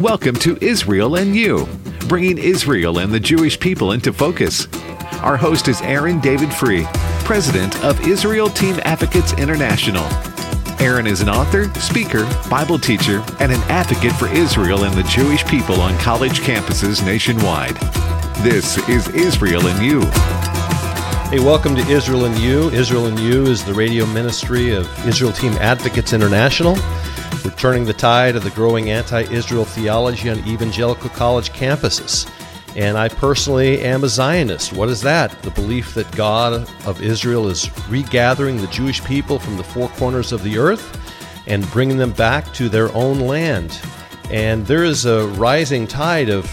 Welcome to Israel and You, bringing Israel and the Jewish people into focus. Our host is Aaron David Free, president of Israel Team Advocates International. Aaron is an author, speaker, Bible teacher, and an advocate for Israel and the Jewish people on college campuses nationwide. This is Israel and You. Hey, welcome to Israel and You. Israel and You is the radio ministry of Israel Team Advocates International. We're turning the tide of the growing anti Israel theology on evangelical college campuses. And I personally am a Zionist. What is that? The belief that God of Israel is regathering the Jewish people from the four corners of the earth and bringing them back to their own land. And there is a rising tide of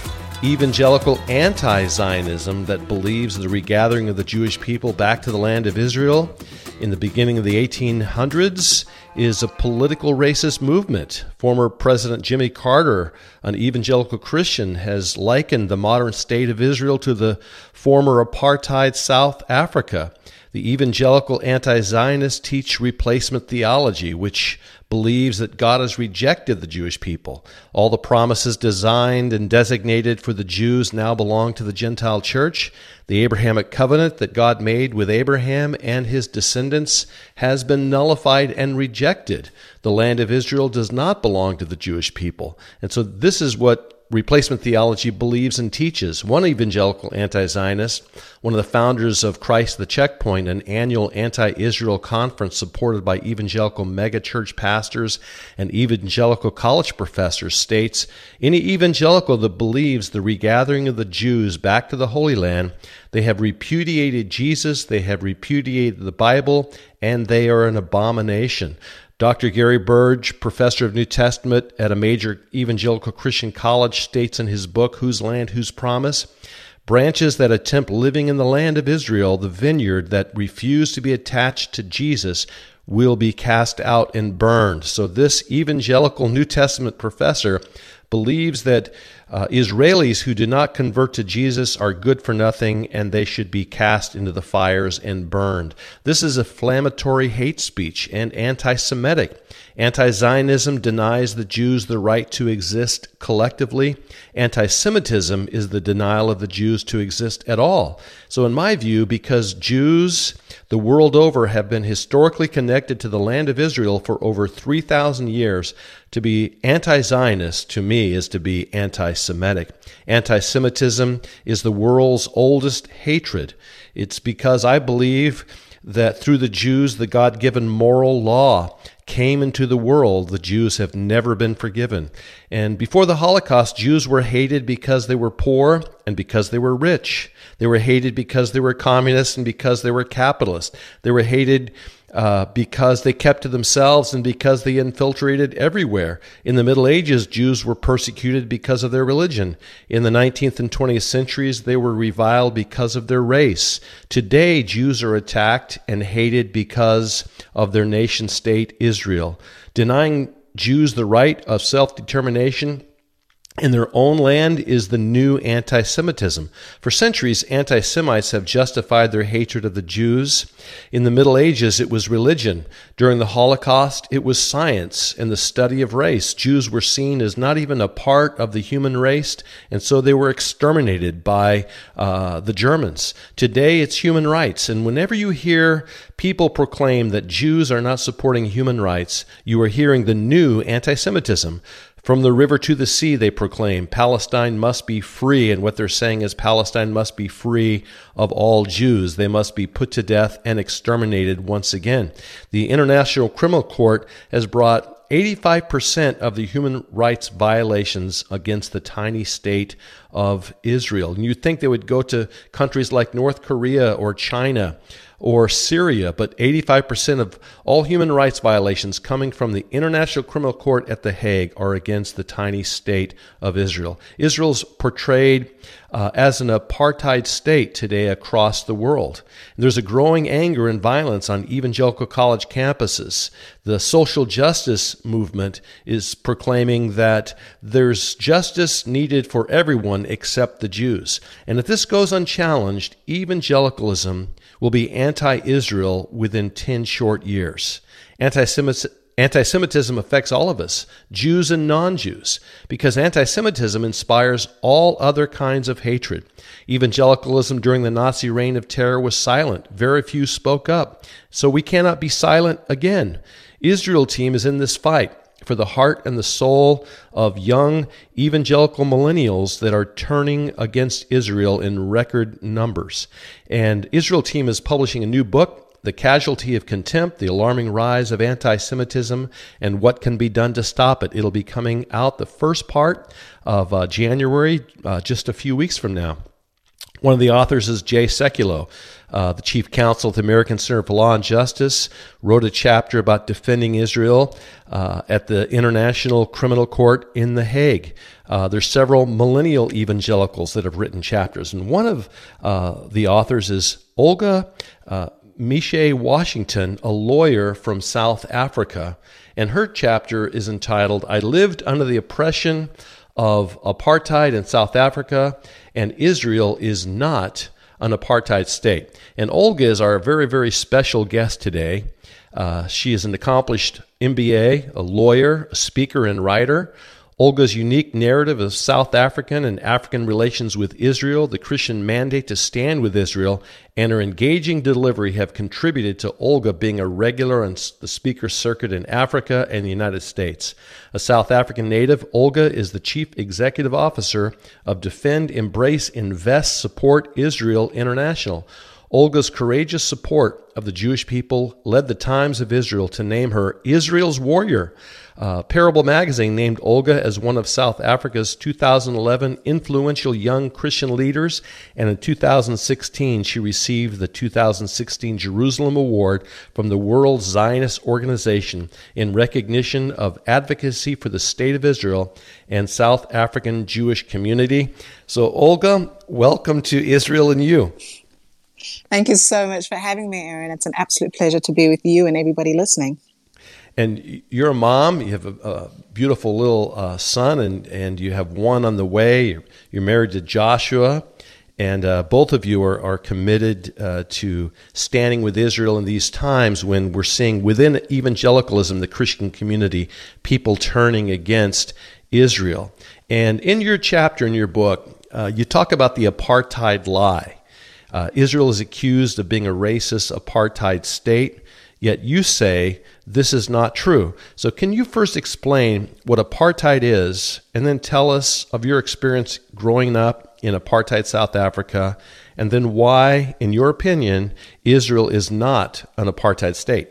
evangelical anti Zionism that believes the regathering of the Jewish people back to the land of Israel in the beginning of the 1800s is a political racist movement. Former President Jimmy Carter, an evangelical Christian, has likened the modern state of Israel to the former apartheid South Africa. The evangelical anti Zionists teach replacement theology, which believes that God has rejected the Jewish people. All the promises designed and designated for the Jews now belong to the Gentile church. The Abrahamic covenant that God made with Abraham and his descendants has been nullified and rejected. The land of Israel does not belong to the Jewish people. And so this is what replacement theology believes and teaches. One evangelical anti Zionist, one of the founders of Christ the Checkpoint, an annual anti Israel conference supported by evangelical megachurch pastors and evangelical college professors, states Any evangelical that believes the regathering of the Jews back to the Holy Land, they have repudiated Jesus, they have repudiated the Bible, and they are an abomination. Dr. Gary Burge, professor of New Testament at a major evangelical Christian college, states in his book, Whose Land, Whose Promise? Branches that attempt living in the land of Israel, the vineyard that refuse to be attached to Jesus, will be cast out and burned. So, this evangelical New Testament professor believes that uh, Israelis who do not convert to Jesus are good for nothing and they should be cast into the fires and burned. This is inflammatory hate speech and anti Semitic. Anti Zionism denies the Jews the right to exist collectively. Anti Semitism is the denial of the Jews to exist at all. So, in my view, because Jews the world over have been historically connected to the land of Israel for over 3,000 years, to be anti Zionist to me is to be anti Semitic. Anti Semitism is the world's oldest hatred. It's because I believe that through the Jews, the God given moral law came into the world, the Jews have never been forgiven. And before the Holocaust, Jews were hated because they were poor and because they were rich. They were hated because they were communists and because they were capitalists. They were hated uh, because they kept to themselves and because they infiltrated everywhere. In the Middle Ages, Jews were persecuted because of their religion. In the 19th and 20th centuries, they were reviled because of their race. Today, Jews are attacked and hated because of their nation state, Israel. Denying Jews the right of self determination in their own land is the new anti Semitism. For centuries, anti Semites have justified their hatred of the Jews. In the Middle Ages, it was religion. During the Holocaust, it was science and the study of race. Jews were seen as not even a part of the human race, and so they were exterminated by uh, the Germans. Today, it's human rights. And whenever you hear people proclaim that Jews are not supporting human rights, you are hearing the new anti Semitism. From the river to the sea, they proclaim Palestine must be free. And what they're saying is Palestine must be free of all Jews. They must be put to death and exterminated once again. The International Criminal Court has brought 85% of the human rights violations against the tiny state of Israel. And you'd think they would go to countries like North Korea or China or Syria, but 85% of all human rights violations coming from the International Criminal Court at The Hague are against the tiny state of Israel. Israel's portrayed uh, as an apartheid state today across the world. there's a growing anger and violence on evangelical college campuses. The social justice movement is proclaiming that there's justice needed for everyone except the Jews. And if this goes unchallenged, evangelicalism will be anti Israel within 10 short years. Anti Semitism affects all of us, Jews and non Jews, because anti Semitism inspires all other kinds of hatred. Evangelicalism during the Nazi reign of terror was silent. Very few spoke up. So we cannot be silent again. Israel team is in this fight for the heart and the soul of young evangelical millennials that are turning against Israel in record numbers. And Israel team is publishing a new book the casualty of contempt, the alarming rise of anti Semitism, and what can be done to stop it. It'll be coming out the first part of uh, January, uh, just a few weeks from now. One of the authors is Jay Sekulow, uh, the chief counsel at the American Center for Law and Justice, wrote a chapter about defending Israel uh, at the International Criminal Court in The Hague. Uh, there's several millennial evangelicals that have written chapters, and one of uh, the authors is Olga uh, Meshoe Washington, a lawyer from South Africa, and her chapter is entitled I Lived Under the Oppression of Apartheid in South Africa, and Israel is Not an Apartheid State. And Olga is our very, very special guest today. Uh, she is an accomplished MBA, a lawyer, a speaker, and writer. Olga's unique narrative of South African and African relations with Israel, the Christian mandate to stand with Israel, and her engaging delivery have contributed to Olga being a regular on the speaker circuit in Africa and the United States. A South African native, Olga is the chief executive officer of Defend, Embrace, Invest, Support Israel International. Olga's courageous support of the Jewish people led the Times of Israel to name her Israel's warrior. Uh, Parable magazine named Olga as one of South Africa's 2011 influential young Christian leaders, and in 2016 she received the 2016 Jerusalem Award from the World Zionist Organization in recognition of advocacy for the State of Israel and South African Jewish community. So, Olga, welcome to Israel and You. Thank you so much for having me, Aaron. It's an absolute pleasure to be with you and everybody listening. And you're a mom. You have a, a beautiful little uh, son, and, and you have one on the way. You're, you're married to Joshua, and uh, both of you are, are committed uh, to standing with Israel in these times when we're seeing within evangelicalism, the Christian community, people turning against Israel. And in your chapter in your book, uh, you talk about the apartheid lie. Uh, Israel is accused of being a racist apartheid state, yet you say this is not true. So, can you first explain what apartheid is, and then tell us of your experience growing up in apartheid South Africa, and then why, in your opinion, Israel is not an apartheid state?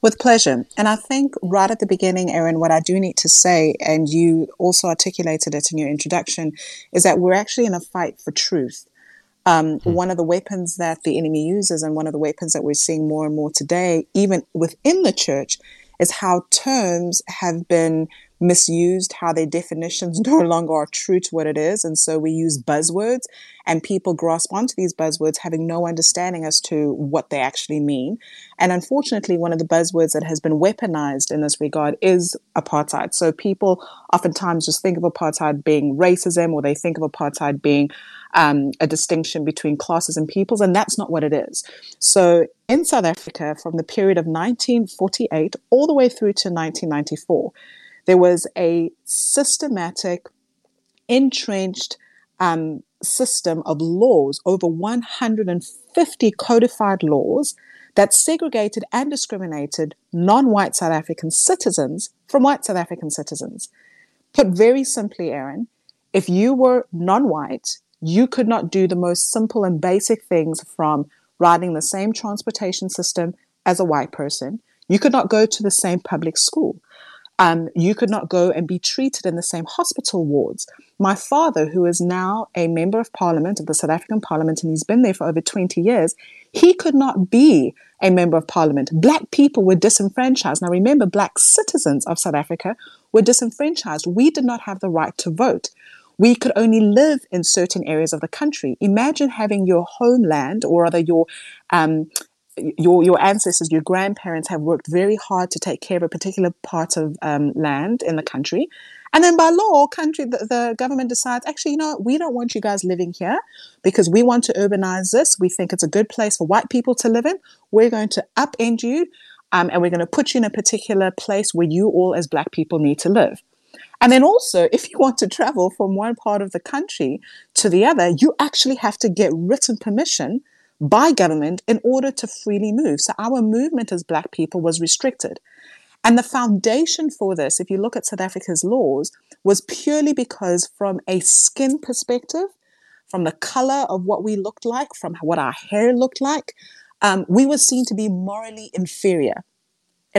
With pleasure. And I think right at the beginning, Aaron, what I do need to say, and you also articulated it in your introduction, is that we're actually in a fight for truth. Um, hmm. One of the weapons that the enemy uses, and one of the weapons that we're seeing more and more today, even within the church, is how terms have been misused, how their definitions no longer are true to what it is. And so we use buzzwords, and people grasp onto these buzzwords having no understanding as to what they actually mean. And unfortunately, one of the buzzwords that has been weaponized in this regard is apartheid. So people oftentimes just think of apartheid being racism, or they think of apartheid being um, a distinction between classes and peoples, and that's not what it is. So in South Africa, from the period of 1948 all the way through to 1994, there was a systematic, entrenched um, system of laws, over 150 codified laws that segregated and discriminated non white South African citizens from white South African citizens. Put very simply, Aaron, if you were non white, you could not do the most simple and basic things from riding the same transportation system as a white person. You could not go to the same public school. Um, you could not go and be treated in the same hospital wards. My father, who is now a member of parliament of the South African parliament, and he's been there for over 20 years, he could not be a member of parliament. Black people were disenfranchised. Now, remember, black citizens of South Africa were disenfranchised. We did not have the right to vote we could only live in certain areas of the country. Imagine having your homeland, or rather your um, your your ancestors, your grandparents have worked very hard to take care of a particular part of um, land in the country, and then by law, country the, the government decides actually, you know, we don't want you guys living here because we want to urbanize this. We think it's a good place for white people to live in. We're going to upend you. um, and we're going to put you in a particular place where you all, as Black people, need to live. And then also, if you want to travel from one part of the country to the other, you actually have to get written permission by government in order to freely move. So our movement as Black people was restricted. And the foundation for this, if you look at South Africa's laws, was purely because, from a skin perspective, from the color of what we looked like, from what our hair looked like, um, we were seen to be morally inferior.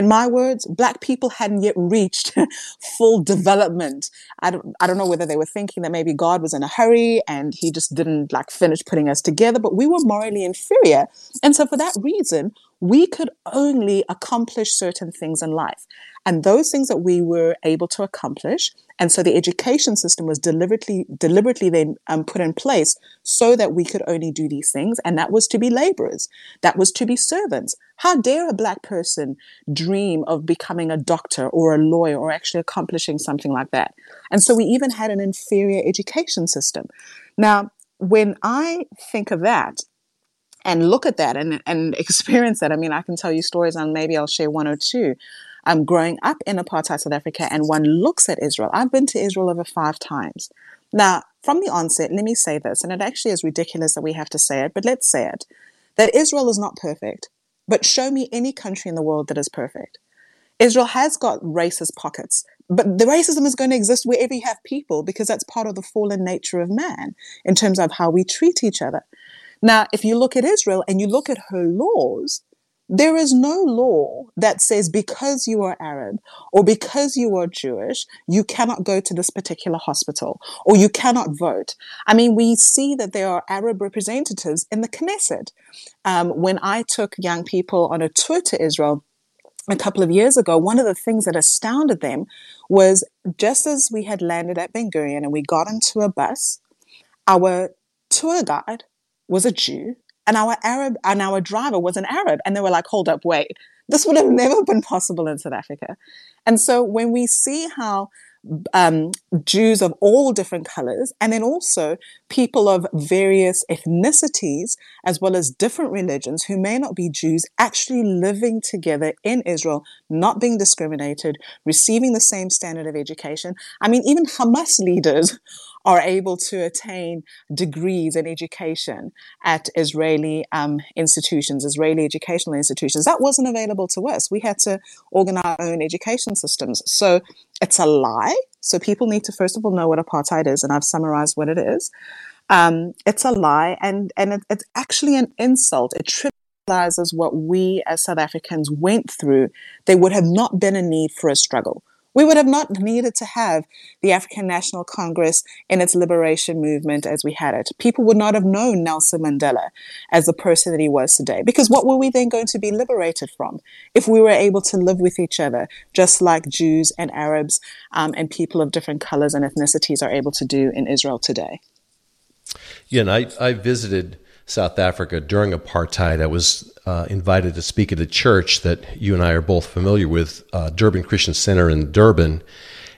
In my words, black people hadn't yet reached full development. I don't, I don't know whether they were thinking that maybe God was in a hurry and he just didn't like finish putting us together, but we were morally inferior. And so for that reason, we could only accomplish certain things in life. And those things that we were able to accomplish, and so the education system was deliberately, deliberately then um, put in place so that we could only do these things, and that was to be laborers, that was to be servants. How dare a black person dream of becoming a doctor or a lawyer or actually accomplishing something like that? And so we even had an inferior education system. Now, when I think of that, and look at that and, and experience that. I mean, I can tell you stories and maybe I'll share one or two um, growing up in apartheid South Africa and one looks at Israel. I've been to Israel over five times. Now, from the onset, let me say this, and it actually is ridiculous that we have to say it, but let's say it that Israel is not perfect, but show me any country in the world that is perfect. Israel has got racist pockets, but the racism is going to exist wherever you have people because that's part of the fallen nature of man in terms of how we treat each other. Now, if you look at Israel and you look at her laws, there is no law that says because you are Arab or because you are Jewish, you cannot go to this particular hospital or you cannot vote. I mean, we see that there are Arab representatives in the Knesset. Um, when I took young people on a tour to Israel, a couple of years ago, one of the things that astounded them was just as we had landed at Ben Gurion and we got into a bus, our tour guide was a Jew and our Arab and our driver was an Arab. And they were like, hold up, wait, this would have never been possible in South Africa. And so when we see how um, Jews of all different colors, and then also people of various ethnicities, as well as different religions who may not be Jews, actually living together in Israel, not being discriminated, receiving the same standard of education. I mean, even Hamas leaders are able to attain degrees in education at Israeli um, institutions, Israeli educational institutions. That wasn't available to us. We had to organize our own education systems. So it's a lie. So people need to first of all know what apartheid is, and I've summarized what it is. Um, it's a lie, and and it, it's actually an insult. It trivializes what we as South Africans went through. There would have not been a need for a struggle. We would have not needed to have the African National Congress in its liberation movement as we had it. People would not have known Nelson Mandela as the person that he was today. Because what were we then going to be liberated from if we were able to live with each other, just like Jews and Arabs um, and people of different colors and ethnicities are able to do in Israel today? Yeah, and I, I visited South Africa during apartheid. I was uh, invited to speak at a church that you and I are both familiar with, uh, Durban Christian Center in Durban.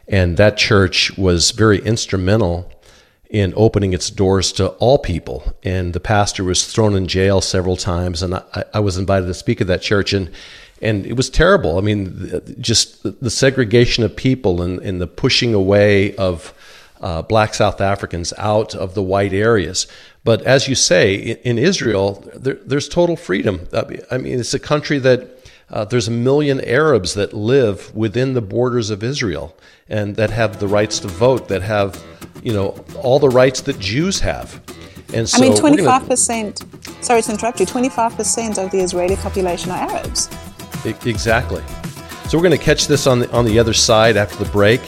And that church was very instrumental in opening its doors to all people. And the pastor was thrown in jail several times. And I, I was invited to speak at that church. And and it was terrible. I mean, just the segregation of people and, and the pushing away of uh, black South Africans out of the white areas. But as you say, in Israel, there, there's total freedom. I mean, it's a country that uh, there's a million Arabs that live within the borders of Israel and that have the rights to vote, that have, you know, all the rights that Jews have. And so I mean, 25%, gonna, sorry to interrupt you, 25% of the Israeli population are Arabs. Exactly. So we're going to catch this on the, on the other side after the break.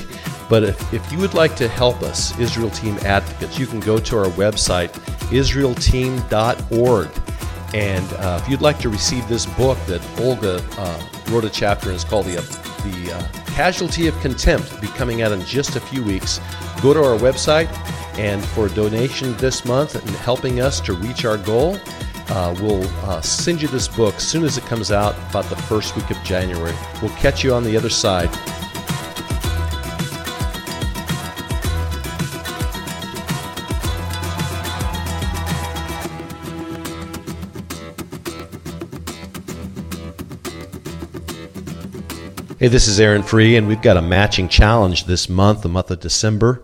But if, if you would like to help us, Israel Team Advocates, you can go to our website, israelteam.org. And uh, if you'd like to receive this book that Olga uh, wrote a chapter in, it's called The, the uh, Casualty of Contempt, be coming out in just a few weeks. Go to our website, and for a donation this month and helping us to reach our goal, uh, we'll uh, send you this book as soon as it comes out, about the first week of January. We'll catch you on the other side. Hey, this is Aaron Free, and we've got a matching challenge this month, the month of December.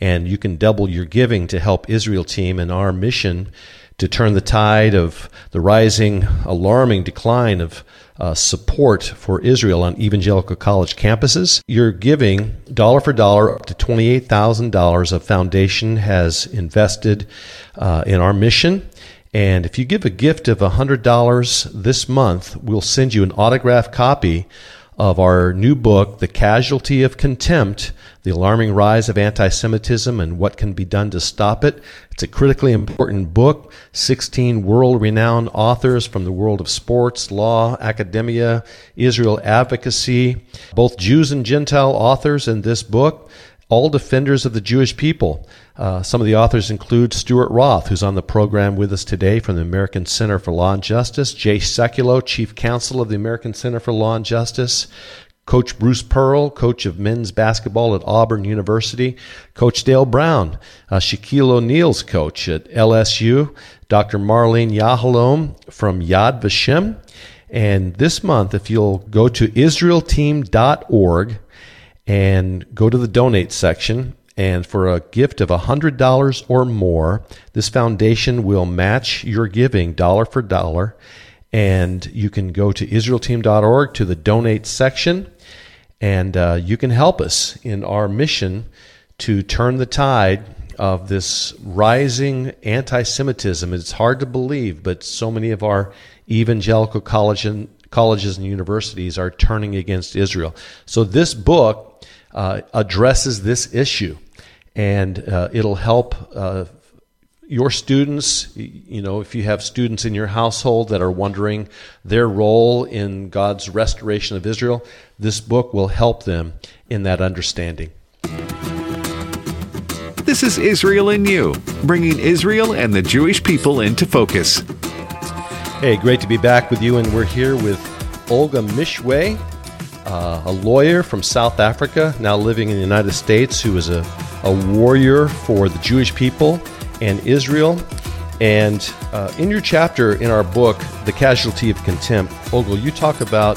And you can double your giving to help Israel Team in our mission to turn the tide of the rising, alarming decline of uh, support for Israel on evangelical college campuses. You're giving dollar for dollar up to $28,000 of foundation has invested uh, in our mission. And if you give a gift of $100 this month, we'll send you an autographed copy of our new book, The Casualty of Contempt The Alarming Rise of Anti Semitism and What Can Be Done to Stop It. It's a critically important book. 16 world renowned authors from the world of sports, law, academia, Israel advocacy, both Jews and Gentile authors in this book all defenders of the Jewish people. Uh, some of the authors include Stuart Roth, who's on the program with us today from the American Center for Law and Justice, Jay Sekulow, Chief Counsel of the American Center for Law and Justice, Coach Bruce Pearl, coach of men's basketball at Auburn University, Coach Dale Brown, uh, Shaquille O'Neal's coach at LSU, Dr. Marlene Yahalom from Yad Vashem. And this month, if you'll go to israelteam.org, and go to the donate section. And for a gift of $100 or more, this foundation will match your giving dollar for dollar. And you can go to IsraelTeam.org to the donate section, and uh, you can help us in our mission to turn the tide of this rising anti Semitism. It's hard to believe, but so many of our evangelical college and, colleges and universities are turning against Israel. So, this book uh, addresses this issue, and uh, it'll help uh, your students. You know, if you have students in your household that are wondering their role in God's restoration of Israel, this book will help them in that understanding. This is Israel and You, bringing Israel and the Jewish people into focus. Hey, great to be back with you, and we're here with Olga Meshoe uh, a lawyer from South Africa, now living in the United States, who is a, a warrior for the Jewish people and Israel. And uh, in your chapter in our book, The Casualty of Contempt, Olga, you talk about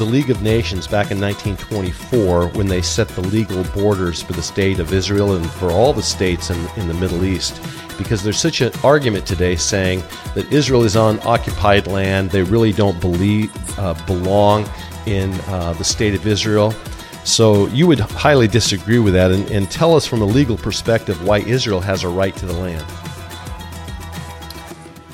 the League of Nations back in 1924 when they set the legal borders for the state of Israel and for all the states in, in the Middle East. Because there's such an argument today saying that Israel is on occupied land, they really don't believe, uh, belong in uh, the state of Israel. So you would highly disagree with that and, and tell us from a legal perspective why Israel has a right to the land.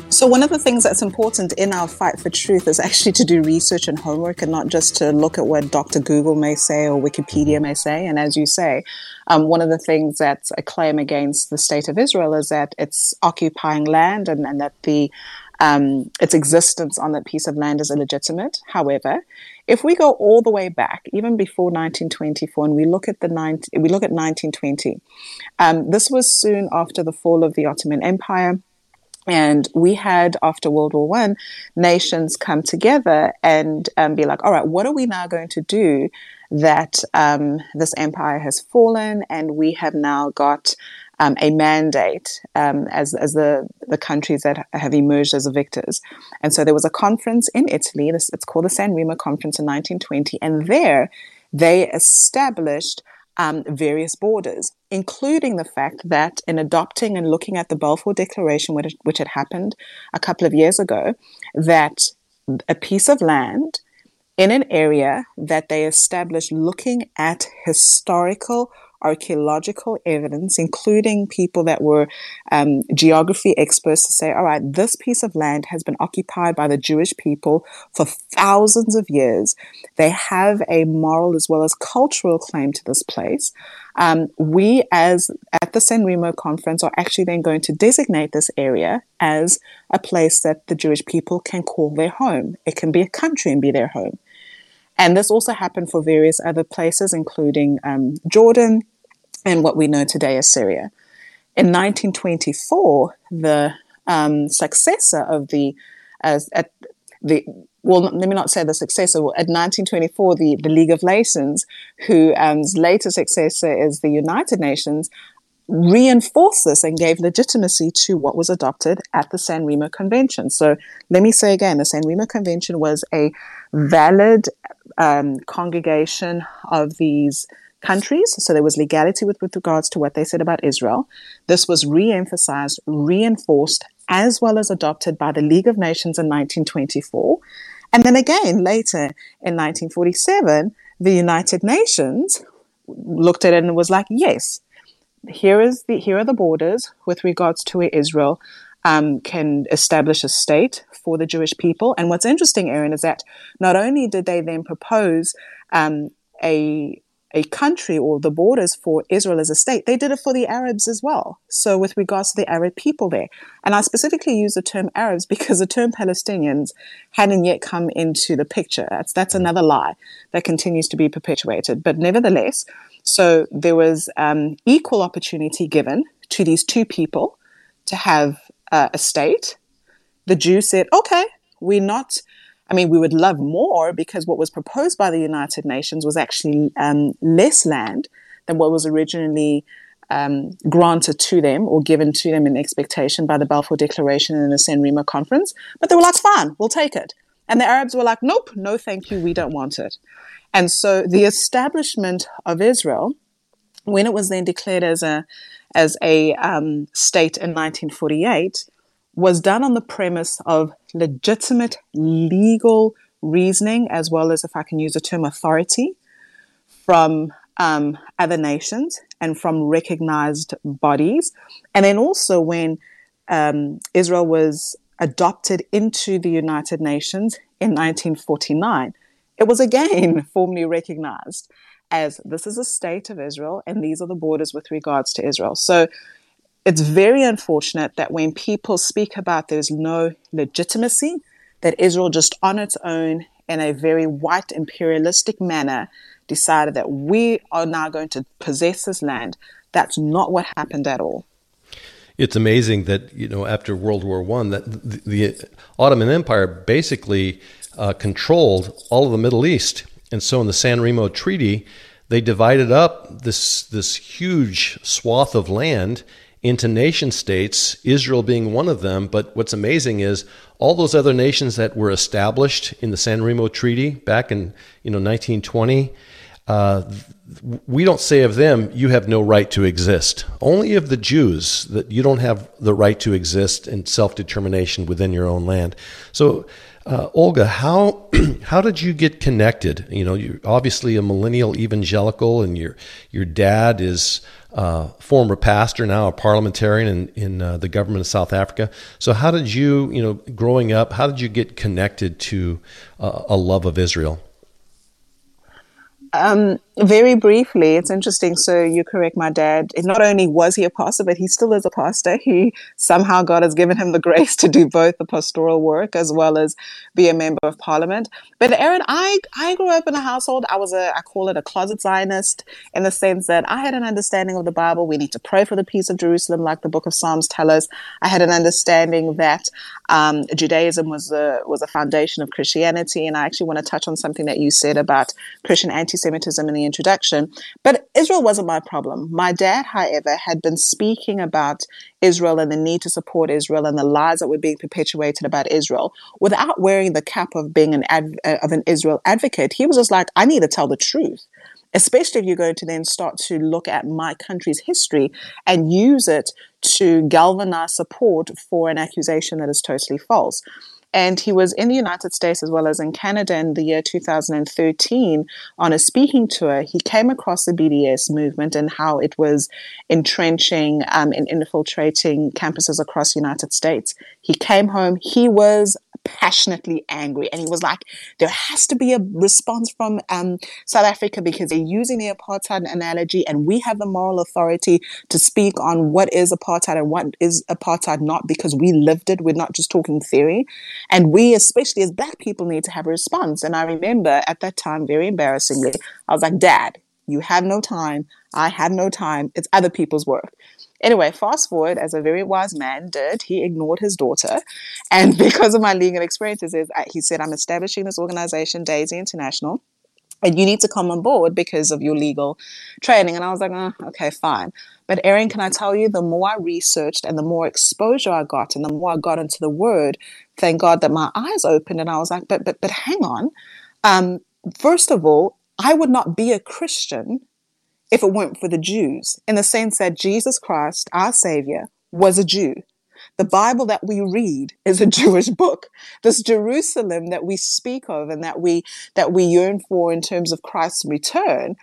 So, one of the things that's important in our fight for truth is actually to do research and homework and not just to look at what Dr. Google may say or Wikipedia may say. And as you say, um, one of the things that's a claim against the state of Israel is that it's occupying land and, and that the um, its existence on that piece of land is illegitimate. However, if we go all the way back, even before 1924, and we look at the 19, we look at 1920, um, this was soon after the fall of the Ottoman Empire. And we had, after World War One, nations come together and um, be like, all right, what are we now going to do that um, this empire has fallen and we have now got um, a mandate um, as, as the, the countries that have emerged as victors. And so there was a conference in Italy, this, it's called the San Remo Conference in 1920, and there they established um, various borders, including the fact that in adopting and looking at the Balfour Declaration, which, which had happened a couple of years ago, that a piece of land in an area that they established looking at historical archaeological evidence, including people that were um, geography experts, to say, all right, this piece of land has been occupied by the Jewish people for thousands of years. They have a moral as well as cultural claim to this place. Um, we, as at the San Remo conference, are actually then going to designate this area as a place that the Jewish people can call their home. It can be a country and be their home. And this also happened for various other places, including um, Jordan and what we know today as Syria. In 1924, the um, successor of the, as at the well, let me not say the successor. Well, At 1924, the, the League of Nations, whose um, later successor is the United Nations, reinforced this and gave legitimacy to what was adopted at the San Remo Convention. So let me say again, the San Remo Convention was a valid um, congregation of these countries. So there was legality with, with regards to what they said about Israel. This was re emphasized, reinforced, as well as adopted by the League of Nations in 1924. And then again, later in 1947, the United Nations looked at it and was like, yes, here is the here are the borders with regards to where Israel um, can establish a state for the Jewish people. And what's interesting, Aaron, is that not only did they then propose um, a a country or the borders for Israel as a state, they did it for the Arabs as well. So, with regards to the Arab people there, and I specifically use the term Arabs because the term Palestinians hadn't yet come into the picture. That's that's another lie that continues to be perpetuated. But nevertheless, so there was um, equal opportunity given to these two people to have uh, a state. The Jews said, "Okay, we're not." I mean, we would love more because what was proposed by the United Nations was actually um, less land than what was originally um, granted to them or given to them in expectation by the Balfour Declaration and the San Remo Conference. But they were like, fine, we'll take it. And the Arabs were like, nope, no, thank you, we don't want it. And so the establishment of Israel, when it was then declared as a as a um, state in 1948, was done on the premise of legitimate legal reasoning, as well as, if I can use the term, authority from um, other nations and from recognized bodies. And then also when um, Israel was adopted into the United Nations in 1949, it was again formally recognized as this is a state of Israel and these are the borders with regards to Israel. So it's very unfortunate that when people speak about there's no legitimacy, that Israel just on its own in a very white imperialistic manner decided that we are now going to possess this land. That's not what happened at all. It's amazing that you know after World War One that the, the, Ottoman Empire basically uh, controlled all of the Middle East, and so in the San Remo Treaty, they divided up this this huge swath of land into nation states, Israel being one of them. But what's amazing is all those other nations that were established in the San Remo Treaty back in you know 1920. Uh, we don't say of them, you have no right to exist. Only of the Jews that you don't have the right to exist in self determination within your own land. So, uh, Olga, how how did you get connected? You know, you're obviously a millennial evangelical, and your your dad is uh, former pastor, now a parliamentarian in, in uh, the government of South Africa. So, how did you, you know, growing up, how did you get connected to uh, a love of Israel? Um, very briefly, it's interesting. So you correct my dad. Not only was he a pastor, but he still is a pastor. He somehow God has given him the grace to do both the pastoral work as well as be a member of parliament. But Aaron, I I grew up in a household. I was a I call it a closet Zionist in the sense that I had an understanding of the Bible. We need to pray for the peace of Jerusalem, like the Book of Psalms tell us. I had an understanding that um, Judaism was a was a foundation of Christianity, and I actually want to touch on something that you said about Christian anti-Semitism in the introduction. But Israel wasn't my problem. My dad, however, had been speaking about Israel and the need to support Israel and the lies that were being perpetuated about Israel without wearing the cap of being an ad, uh, of an Israel advocate. He was just like, I need to tell the truth especially if you're going to then start to look at my country's history and use it to galvanize support for an accusation that is totally false. And he was in the United States as well as in Canada in the year 2013 on a speaking tour. He came across the BDS movement and how it was entrenching um, and infiltrating campuses across the United States. He came home. He was passionately angry. And he was like, there has to be a response from um, South Africa because they're using the apartheid analogy and we have the moral authority to speak on what is apartheid and what is apartheid not because we lived it. We're not just talking theory. And we, especially as black people, need to have a response. And I remember at that time, very embarrassingly, I was like, Dad, you have no time. I have no time. It's other people's work. Anyway, fast forward, as a very wise man did, he ignored his daughter. And because of my legal experiences, he said, I'm establishing this organization, DEISI International, and you need to come on board because of your legal training. And I was like, oh, okay, fine. But Aaron, can I tell you, the more I researched and the more exposure I got and the more I got into the word, thank God that my eyes opened and I was like, but, but, but hang on. Um, first of all, I would not be a Christian if it weren't for the Jews, in the sense that Jesus Christ, our Savior, was a Jew. The Bible that we read is a Jewish book. This Jerusalem that we speak of and that we that we yearn for in terms of Christ's return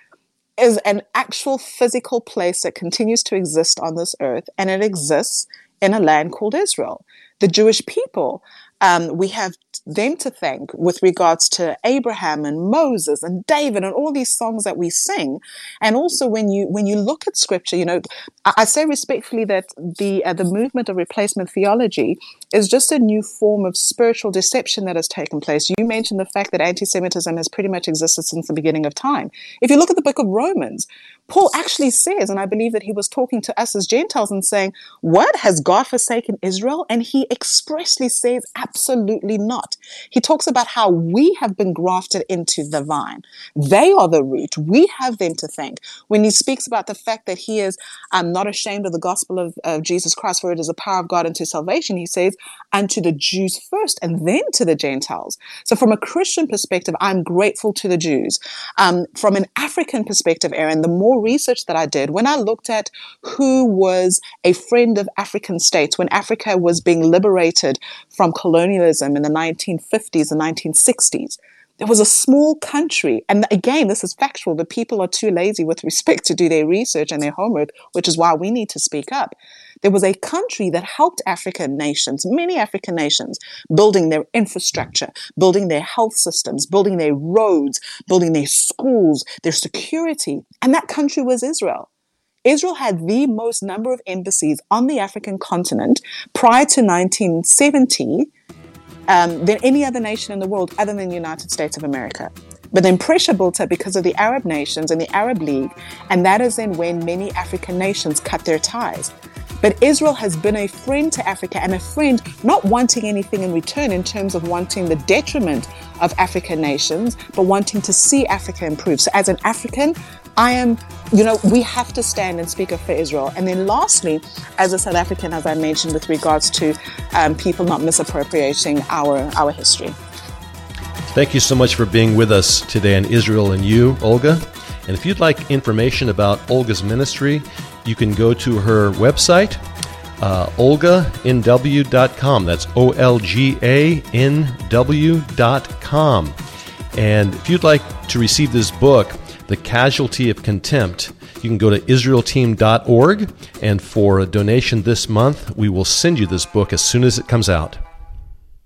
is an actual physical place that continues to exist on this earth, and it exists in a land called Israel. The Jewish people um, we have them to thank with regards to Abraham and Moses and David and all these songs that we sing. And also when you when you look at scripture, you know, I, say respectfully that the uh, the movement of replacement theology is just a new form of spiritual deception that has taken place. You mentioned the fact that anti-Semitism has pretty much existed since the beginning of time. If you look at the book of Romans, Paul actually says, and I believe that he was talking to us as Gentiles and saying, What? Has God forsaken Israel? And he expressly says, Absolutely not. He talks about how we have been grafted into the vine. They are the root. We have them to thank. When he speaks about the fact that he is um, not ashamed of the gospel of, of Jesus Christ, for it is the power of God unto salvation, he says, unto the Jews first and then to the Gentiles. So, from a Christian perspective, I'm grateful to the Jews. Um, from an African perspective, Aaron, the more research that I did, when I looked at who was a friend of African states, when Africa was being liberated from colonialism in the 1950s and 1960s, there was a small country, and again, this is factual, but people are too lazy with respect to do their research and their homework, which is why we need to speak up. There was a country that helped African nations, many African nations, building their infrastructure, building their health systems, building their roads, building their schools, their security. And that country was Israel. Israel had the most number of embassies on the African continent prior to 1970 um, than any other nation in the world other than the United States of America. But then pressure built up because of the Arab nations and the Arab League, and that is then when many African nations cut their ties. But Israel has been a friend to Africa and a friend not wanting anything in return in terms of wanting the detriment of African nations, but wanting to see Africa improve. So as an African, I am, you know, we have to stand and speak up for Israel. And then lastly, as a South African, as I mentioned, with regards to um, people not misappropriating our, our history. Thank you so much for being with us today on Israel and You, Olga. And if you'd like information about Olga's ministry, you can go to her website, uh, olganw.com. That's O L G A N W.com. And if you'd like to receive this book, The Casualty of Contempt, you can go to israelteam.org. And for a donation this month, we will send you this book as soon as it comes out.